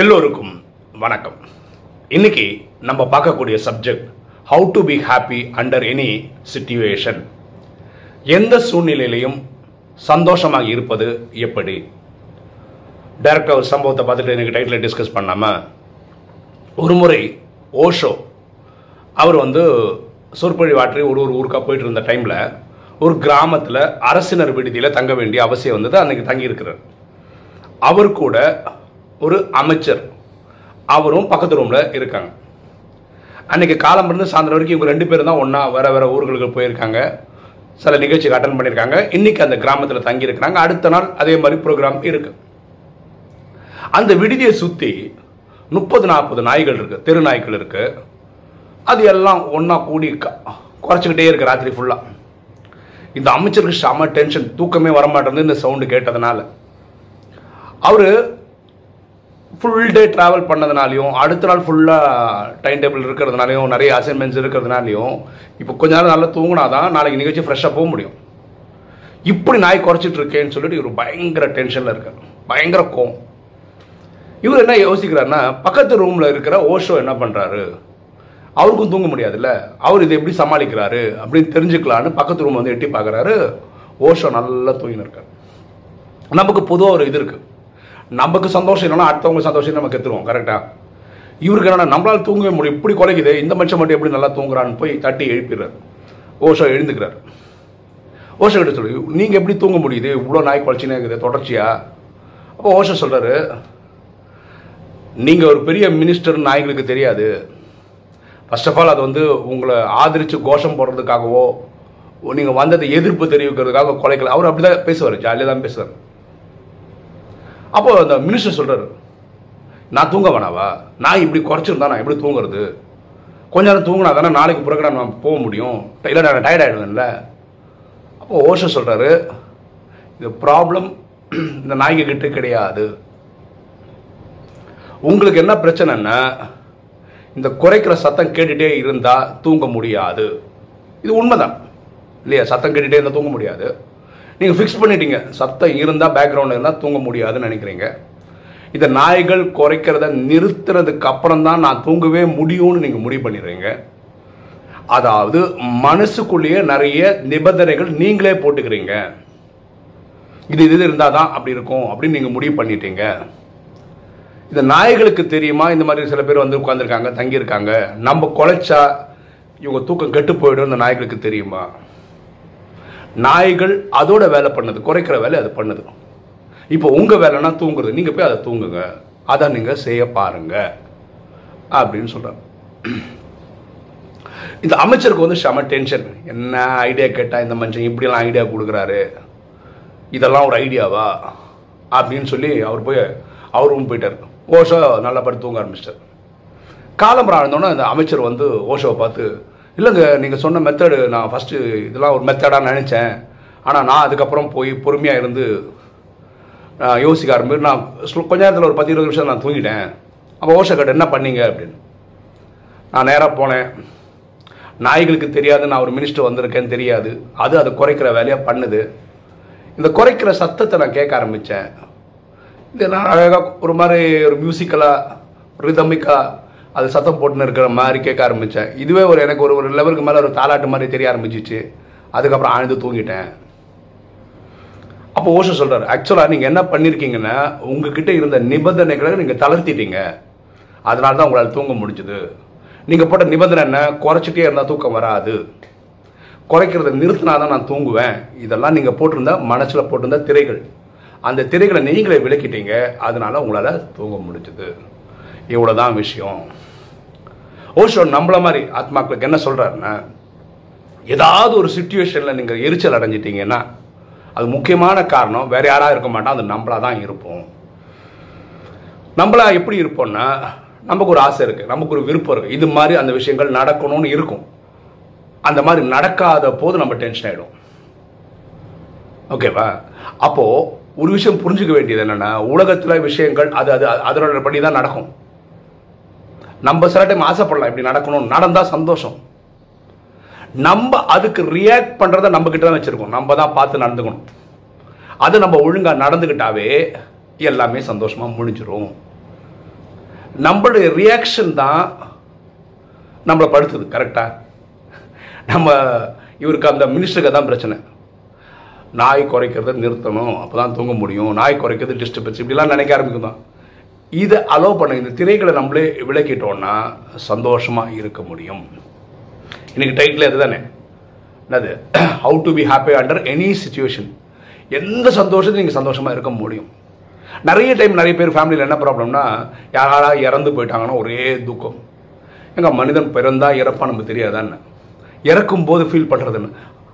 எல்லோருக்கும் வணக்கம். இன்னைக்கு நம்ம பார்க்கக்கூடிய subject how to be happy under any situation எந்த சூழ்நிலையிலையும் சந்தோஷமாக இருப்பது எப்படி? டைரக்டாக ஒரு சம்பவத்தை பார்த்துட்டு எனக்கு டைட்டில் டிஸ்கஸ் பண்ணாமல் ஒரு முறை ஓஷோ அவர் வந்து சொற்பொழி வாற்றி ஒரு ஒரு ஊருக்காக போயிட்டு இருந்த டைமில் ஒரு கிராமத்தில் அரசினர் விடுதியில் தங்க வேண்டிய அவசியம் வந்தது அன்றைக்கி தங்கியிருக்கிறார். அவர் கூட ஒரு அமைச்சர். அவரும் பக்கத்து ரூமில் இருக்காங்க. அன்றைக்கி காலம் இருந்து சாயந்தரம் வரைக்கும் இவங்க ரெண்டு பேரும் தான் ஒன்றா வேறு வேறு ஊர்களுக்கு போயிருக்காங்க. சில நிகழ்ச்சிக்கு அட்டன் பண்ணியிருக்காங்க. இன்னைக்கு அந்த கிராமத்தில் தங்கியிருக்கிறாங்க. அடுத்த நாள் அதே மாதிரி ப்ரோக்ராம் இருக்குது அந்த விடுதியை சுற்றி முப்பது நாற்பது நாய்கள் இருக்குது தெரு நாய்கள் இருக்குது அது எல்லாம் ஒன்றா கூடி குறைச்சிக்கிட்டே இருக்குது ராத்திரி ஃபுல்லாக இந்த அமைச்சருக்கு செம டென்ஷன் தூக்கமே வரமாட்டேங்குது இந்த சவுண்டு கேட்டதுனால. அவர் ஃபுல் டே ட்ராவல் பண்ணதுனாலையும் அடுத்த நாள் ஃபுல்லாக டைம் டேபிள் இருக்கிறதுனாலையும் நிறைய அசைன்மெண்ட்ஸ் இருக்கிறதுனாலையும் இப்போ கொஞ்ச நேரம் நல்லா தூங்கினாதான் நாளைக்கு நிகழ்ச்சி ஃப்ரெஷ்ஷாக போக முடியும். இப்படி நாய் குறைச்சிட்டு இருக்கேன்னு சொல்லிட்டு இவர் பயங்கர டென்ஷனில் இருக்கார். பயங்கர கோம் இவர் என்ன யோசிக்கிறாருன்னா பக்கத்து ரூமில் இருக்கிற ஓஷோ என்ன பண்ணுறாரு அவருக்கும் தூங்க முடியாதுல்ல. அவர் இதை எப்படி சமாளிக்கிறாரு அப்படின்னு தெரிஞ்சுக்கலான்னு பக்கத்து ரூம் வந்து எட்டி பார்க்குறாரு. ஓஷோ நல்லா தூங்கின்னு இருக்கார். நமக்கு பொதுவாக ஒரு இது இருக்குது நமக்கு சந்தோஷம் இல்லைன்னா அடுத்தவங்க சந்தோஷம் நம்ம கெத்துருவோம் கரெக்டாக இவருக்கு என்னன்னா நம்மளால் தூங்கவே முடியும் இப்படி குலைக்குது. இந்த மனுஷன் மட்டும் எப்படி நல்லா தூங்குறான்னு போய் தட்டி எழுப்பிடுறாரு. ஓஷோ எழுந்துக்கிறார். ஓஷோ கிட்ட சொல்லு நீங்கள் எப்படி தூங்க முடியுது? இவ்வளோ நாய் குலைச்சினே இருக்குது. தொடர்ச்சியாக அப்போ ஓஷோ சொல்கிறாரு நீங்கள் ஒரு பெரிய மினிஸ்டர் நாய்களுக்கு தெரியாது. ஃபர்ஸ்ட் ஆஃப் ஆல் அது வந்து உங்களை ஆதரித்து கோஷம் போடுறதுக்காகவோ நீங்கள் வந்ததை எதிர்ப்பு தெரிவிக்கிறதுக்காக கொலைக்கல. அவர் அப்படிதான் பேசுவார் ஜாலியாக தான் பேசுவார். அப்போ அந்த மினிஸ்டர் சொல்கிறாரு நான் தூங்க வேணாவா நான் இப்படி குறைச்சிருந்தா நான் எப்படி தூங்குறது? கொஞ்ச நேரம் தூங்கினா தானே நாளைக்கு ப்ரோக்ராம் நான் போக முடியும்? இல்லை நான் டயர்ட் ஆகிடுவேன்ல அப்போ ஓஷோ சொல்கிறாரு இது ப்ராப்ளம் இந்த நாய்க்கு கிட்ட கிடையாது. உங்களுக்கு என்ன பிரச்சனைன்னா இந்த குறைக்கிற சத்தம் கேட்டுகிட்டே இருந்தால் தூங்க முடியாது. இது உண்மைதான். இல்லையா? சத்தம் கேட்டுகிட்டே இருந்தால் தூங்க முடியாது. நீங்கள் ஃபிக்ஸ் பண்ணிட்டீங்க. சத்தம் இருந்தால் பேக்ரவுண்ட் இருந்தால் தூங்க முடியாதுன்னு நினைக்கிறீங்க. இந்த நாய்கள் குறைக்கிறத நிறுத்துறதுக்கு அப்புறம் தான் நான் தூங்கவே முடியும்னு நீங்கள் முடிவு பண்ணிடுறீங்க. அதாவது மனசுக்குள்ளேயே நிறைய நிபந்தனைகள் நீங்களே போட்டுக்கிறீங்க. இது இது இருந்தால் தான் அப்படி இருக்கும் அப்படின்னு நீங்கள் முடிவு பண்ணிட்டீங்க. இந்த நாய்களுக்கு தெரியுமா? இந்த மாதிரி சில பேர் வந்து உட்காந்துருக்காங்க தங்கியிருக்காங்க. நம்ம குலைச்சா இவங்க தூக்கம் கெட்டு போயிடும் இந்த நாய்களுக்கு தெரியுமா? நாய்கள் அதோட வேலை பண்ணுது குறைக்கிற வேலை அது பண்ணுது. இப்போ உங்கள் வேலைன்னா தூங்குறது. நீங்கள் போய் அதை தூங்குங்க. அதை நீங்கள் செய்ய பாருங்க. அப்படின்னு சொல்கிறார் இந்த அமைச்சருக்கு வந்து செம டென்ஷன் என்ன ஐடியா கேட்டால் இந்த மனுஷன் இப்படிலாம் ஐடியா கொடுக்குறாரு. இதெல்லாம் ஒரு ஐடியாவா அப்படின்னு சொல்லி அவர் போய் அவர் ரூம் போயிட்டார். ஓஷோ நல்லா படுத்து தூங்க ஆரம்பிச்சிட்டார். காலம்பரம் ஆனந்தோன்னே அந்த அமைச்சர் வந்து ஓஷோவை பார்த்து இல்லைங்க நீங்கள் சொன்ன மெத்தடு நான் ஃபஸ்ட்டு இதெல்லாம் ஒரு மெத்தடாக நினச்சேன். ஆனால் நான் அதுக்கப்புறம் போய் பொறுமையாக இருந்து நான் யோசிக்க ஆரம்பிச்சு நான் கொஞ்ச நேரத்தில் ஒரு பத்து இருபது நிமிஷம் நான் தூங்கிட்டேன். அப்போ ஓஷோ என்ன பண்ணீங்க? அப்படின்னு. நான் நேராக போனேன். நாய்களுக்கு தெரியாது நான் ஒரு மினிஸ்டர் வந்திருக்கேன்னு தெரியாது. அது அதை குறைக்கிற வேலையாக பண்ணுது. இந்த குறைக்கிற சத்தத்தை நான் கேட்க ஆரம்பித்தேன் இது நான் அழகாக ஒரு மாதிரி ஒரு மியூசிக்கலாக ரிதமிக்காக அது சத்தம் போட்டுன்னு இருக்கிற மாதிரி கேட்க ஆரம்பித்தேன் இதுவே ஒரு எனக்கு ஒரு ஒரு லெவலுக்கு மேலே ஒரு தாலாட்டு மாதிரி தெரிய ஆரம்பிச்சிச்சு. அதுக்கப்புறம் ஆழ்ந்து தூங்கிட்டேன். அப்போ ஓஷோ சொல்கிறார் ஆக்சுவலாக நீங்கள் என்ன பண்ணியிருக்கீங்கன்னா உங்ககிட்ட இருந்த நிபந்தனைகளை நீங்கள் தளர்த்திட்டீங்க. அதனால தான் உங்களால் தூங்க முடிஞ்சுது. நீங்கள் போட்ட நிபந்தனை என்ன? குறைச்சிட்டே இருந்தால் தூக்கம் வராது. குறைக்கிறத நிறுத்தினா தான் நான் தூங்குவேன். இதெல்லாம் நீங்கள் போட்டிருந்தா மனசில் போட்டிருந்த திரைகள். அந்த திரைகளை நீங்களே விளக்கிட்டீங்க. அதனால உங்களால் தூங்க முடிஞ்சுது. இவ்வளோதான் விஷயம். ஓஷோ நம்மள மாதிரி ஆத்மாக்களுக்கு என்ன சொல்கிறாருன்னா ஏதாவது ஒரு சுச்சுவேஷனில் நீங்கள் எரிச்சல் அடைஞ்சிட்டீங்கன்னா அது முக்கியமான காரணம் வேறு யாராக இருக்க மாட்டோம் அது நம்மளா தான் இருப்போம். நம்மளா எப்படி இருப்போம்னா நமக்கு ஒரு ஆசை இருக்குது நமக்கு ஒரு விருப்பம் இருக்கு இது மாதிரி அந்த விஷயங்கள் நடக்கணும்னு இருக்கும். அந்த மாதிரி நடக்காத போது நம்ம டென்ஷன் ஆகிடும் ஓகேவா அப்போது ஒரு விஷயம் புரிஞ்சுக்க வேண்டியது என்னென்னா உலகத்தில் விஷயங்கள் அது அது அதனோட படி தான் நடக்கும். நம்ம சில டைம் ஆசைப்படலாம் இப்படி நடக்கணும் நடந்தால் சந்தோஷம். நம்ம அதுக்கு ரியாக்ட் பண்ணுறத நம்ம கிட்ட தான் வச்சுருக்கோம். நம்ம தான் பார்த்து நடந்துக்கணும். அது நம்ம ஒழுங்காக நடந்துக்கிட்டாவே எல்லாமே சந்தோஷமாக முடிஞ்சிடும் நம்மளுடைய ரியாக்ஷன் தான் நம்மளை படுத்துது கரெக்டாக நம்ம இவருக்கு அந்த மினிஸ்டருக்கு தான் பிரச்சனை. நாய் குறைக்கிறத நிறுத்தணும் அப்போ தான் தூங்க முடியும். நாய் குறைக்கிறது டிஸ்டர்பன்ஸ் இப்படிலாம் நினைக்க ஆரம்பிக்கும் தான் இதை அலோவ் பண்ண இந்த திரைகளை நம்மளே விளக்கிட்டோம்னா சந்தோஷமாக இருக்க முடியும். இன்னைக்கு டைட்டில் இதுதானே என்னது? How to be happy under any situation எந்த சந்தோஷத்தையும் நீங்கள் சந்தோஷமாக இருக்க முடியும். நிறைய டைம் நிறைய பேர் ஃபேமிலியில் என்ன ப்ராப்ளம்னா யாராவது இறந்து போயிட்டாங்கன்னா ஒரே துக்கம். எங்கள் மனிதன் பிறந்தா இறப்பா நமக்கு தெரியாதான்னு? இறக்கும் போது ஃபீல் பண்ணுறதுன்னு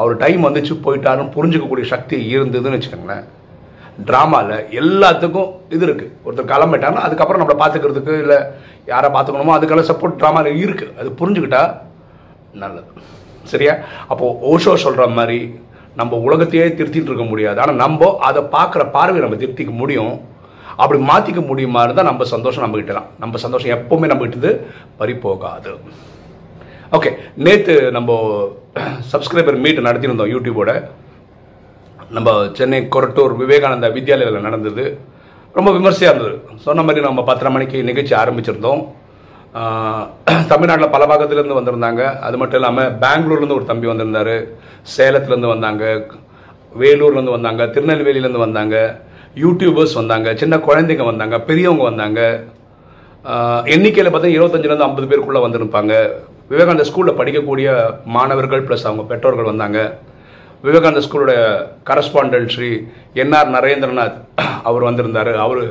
அவர் டைம் வந்துச்சு போயிட்டாருன்னு புரிஞ்சுக்கக்கூடிய சக்தி இருந்ததுன்னு வச்சுக்கோங்களேன். ட்ராமாவில் எல்லாத்துக்கும் இது இருக்குது ஒருத்தர் கிளம்பிட்டாங்கன்னா அதுக்கப்புறம் நம்மளை பார்த்துக்கிறதுக்கு இல்லை யாரை பார்த்துக்கணுமோ அதுக்கெல்லாம் சப்போர்ட் ட்ராமாவில் இருக்குது அது புரிஞ்சுக்கிட்டா நல்லது. சரியா? அப்போது ஓஷோ சொல்கிற மாதிரி நம்ம உலகத்தையே திருத்திட்டு இருக்க முடியாது. ஆனால் நம்ம அதை பார்க்குற பார்வையை நம்ம திருத்திக்க முடியும். அப்படி மாற்றிக்க முடியுமா இருந்தால் நம்ம சந்தோஷம் நம்மக்கிட்ட தான் நம்ம சந்தோஷம் எப்போவுமே நம்ம கிட்டது போகாது ஓகே நேற்று நம்ம சப்ஸ்கிரைபர் மீட் நடத்தியிருந்தோம் யூடியூபோட நம்ம சென்னை கொரட்டூர் விவேகானந்தா வித்யாலயில் நடந்தது. ரொம்ப விமர்சையாக இருந்தது. சொன்ன மாதிரி நம்ம பத்தரை மணிக்கு நிகழ்ச்சி ஆரம்பிச்சிருந்தோம். தமிழ்நாட்டில் பல பாகத்துலேருந்து வந்திருந்தாங்க. அது மட்டும் இல்லாமல் பெங்களூர்லேருந்து ஒரு தம்பி வந்திருந்தார். சேலத்துலேருந்து வந்தாங்க. வேலூர்லேருந்து வந்தாங்க. திருநெல்வேலியிலேருந்து வந்தாங்க. யூடியூபர்ஸ் வந்தாங்க. சின்ன குழந்தைங்க வந்தாங்க. பெரியவங்க வந்தாங்க. எண்ணிக்கையில் பார்த்தீங்கன்னா இருபத்தஞ்சிலேருந்து ஐம்பது பேருக்குள்ளே வந்திருப்பாங்க. விவேகானந்த ஸ்கூலில் படிக்கக்கூடிய மாணவர்கள் ப்ளஸ் அவங்க பெற்றோர்கள் வந்தாங்க. விவேகானந்த ஸ்கூலோட correspondent Shri N R Narendranath அவர் வந்திருந்தார். அவர்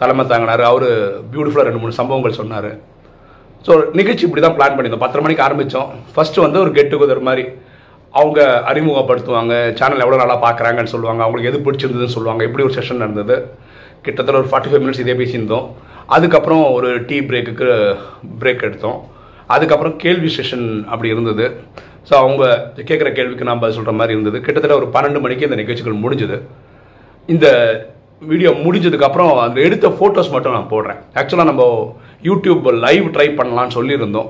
தலைமை தாங்கினார். அவர் பியூட்டிஃபுல்லாக ரெண்டு மூணு சம்பவங்கள் சொன்னார். ஸோ நிகழ்ச்சி இப்படி தான் பிளான் பண்ணியிருந்தோம். பத்தரை மணிக்கு ஆரம்பித்தோம் ஃபஸ்ட்டு வந்து ஒரு கெட் டுகெதர் மாதிரி அவங்க அறிமுகப்படுத்துவாங்க. சேனல் எவ்வளோ நல்லா பார்க்குறாங்கன்னு சொல்லுவாங்க. அவங்களுக்கு எது பிடிச்சிருந்ததுன்னு சொல்லுவாங்க. இப்படி ஒரு செஷன் நடந்தது. கிட்டத்தட்ட ஒரு ஃபார்ட்டி ஃபைவ் மினிட்ஸ் இதே பேசியிருந்தோம். அதுக்கப்புறம் ஒரு டீ பிரேக்குக்கு பிரேக் எடுத்தோம். அதுக்கப்புறம் கேள்வி செஷன் அப்படி இருந்தது. ஸோ அவங்க கேட்குற கேள்விக்கு நாம் பதில் சொல்கிற மாதிரி இருந்தது. கிட்டத்தட்ட ஒரு பன்னெண்டு மணிக்கு இந்த நிகழ்ச்சிகள் முடிஞ்சுது. இந்த வீடியோ முடிஞ்சதுக்கப்புறம் அந்த எடுத்த ஃபோட்டோஸ் மட்டும் நான் போடுறேன். ஆக்சுவலாக நம்ம யூடியூப் லைவ் ட்ரை பண்ணலான்னு சொல்லியிருந்தோம்.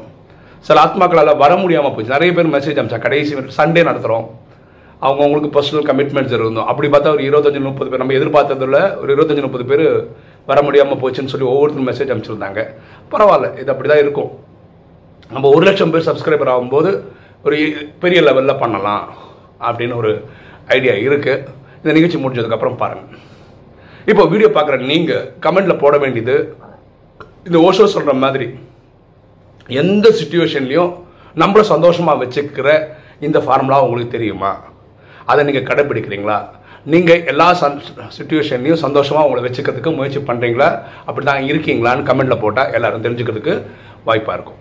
சில ஆத்மாக்களால் வர முடியாமல் போச்சு. நிறைய பேர் மெசேஜ் அமிச்சா. கடைசி சண்டே நடத்துகிறோம் அவங்க அவங்களுக்கு பர்சனல் கமிட்மெண்ட்ஸ் இருந்தோம். அப்படி பார்த்தா ஒரு இருபத்தஞ்சு முப்பது பேர் நம்ம எதிர்பார்த்ததில் ஒரு இருபத்தஞ்சு முப்பது பேர் வர முடியாமல் போச்சுன்னு சொல்லி ஒவ்வொருத்தரும் மெசேஜ் அனுப்பிச்சிருந்தாங்க பரவாயில்ல. இது அப்படி தான் இருக்கும். நம்ம ஒரு லட்சம் பேர் சப்ஸ்கிரைபர் ஆகும்போது ஒரு பெரிய லெவலில் பண்ணலாம் அப்படின்னு ஒரு ஐடியா இருக்குது இந்த நிகழ்ச்சி முடிஞ்சதுக்கப்புறம் பாருங்கள் இப்போ வீடியோ பார்க்குற நீங்கள் கமெண்டில் போட வேண்டியது இந்த ஓஷோ சொல்கிற மாதிரி எந்த சுச்சுவேஷன்லையும் நம்மளை சந்தோஷமாக வச்சுக்கிற இந்த ஃபார்முலா உங்களுக்கு தெரியுமா? அதை நீங்கள் கடைப்பிடிக்கிறீங்களா நீங்கள் எல்லா சன் சுச்சுவேஷன்லையும் சந்தோஷமாக உங்களை வச்சுக்கிறதுக்கு முயற்சி பண்ணுறீங்களா அப்படி தான் இருக்கீங்களான்னு கமெண்ட்டில் போட்டால் எல்லோரும் தெரிஞ்சுக்கிறதுக்கு வாய்ப்பாக இருக்கும்.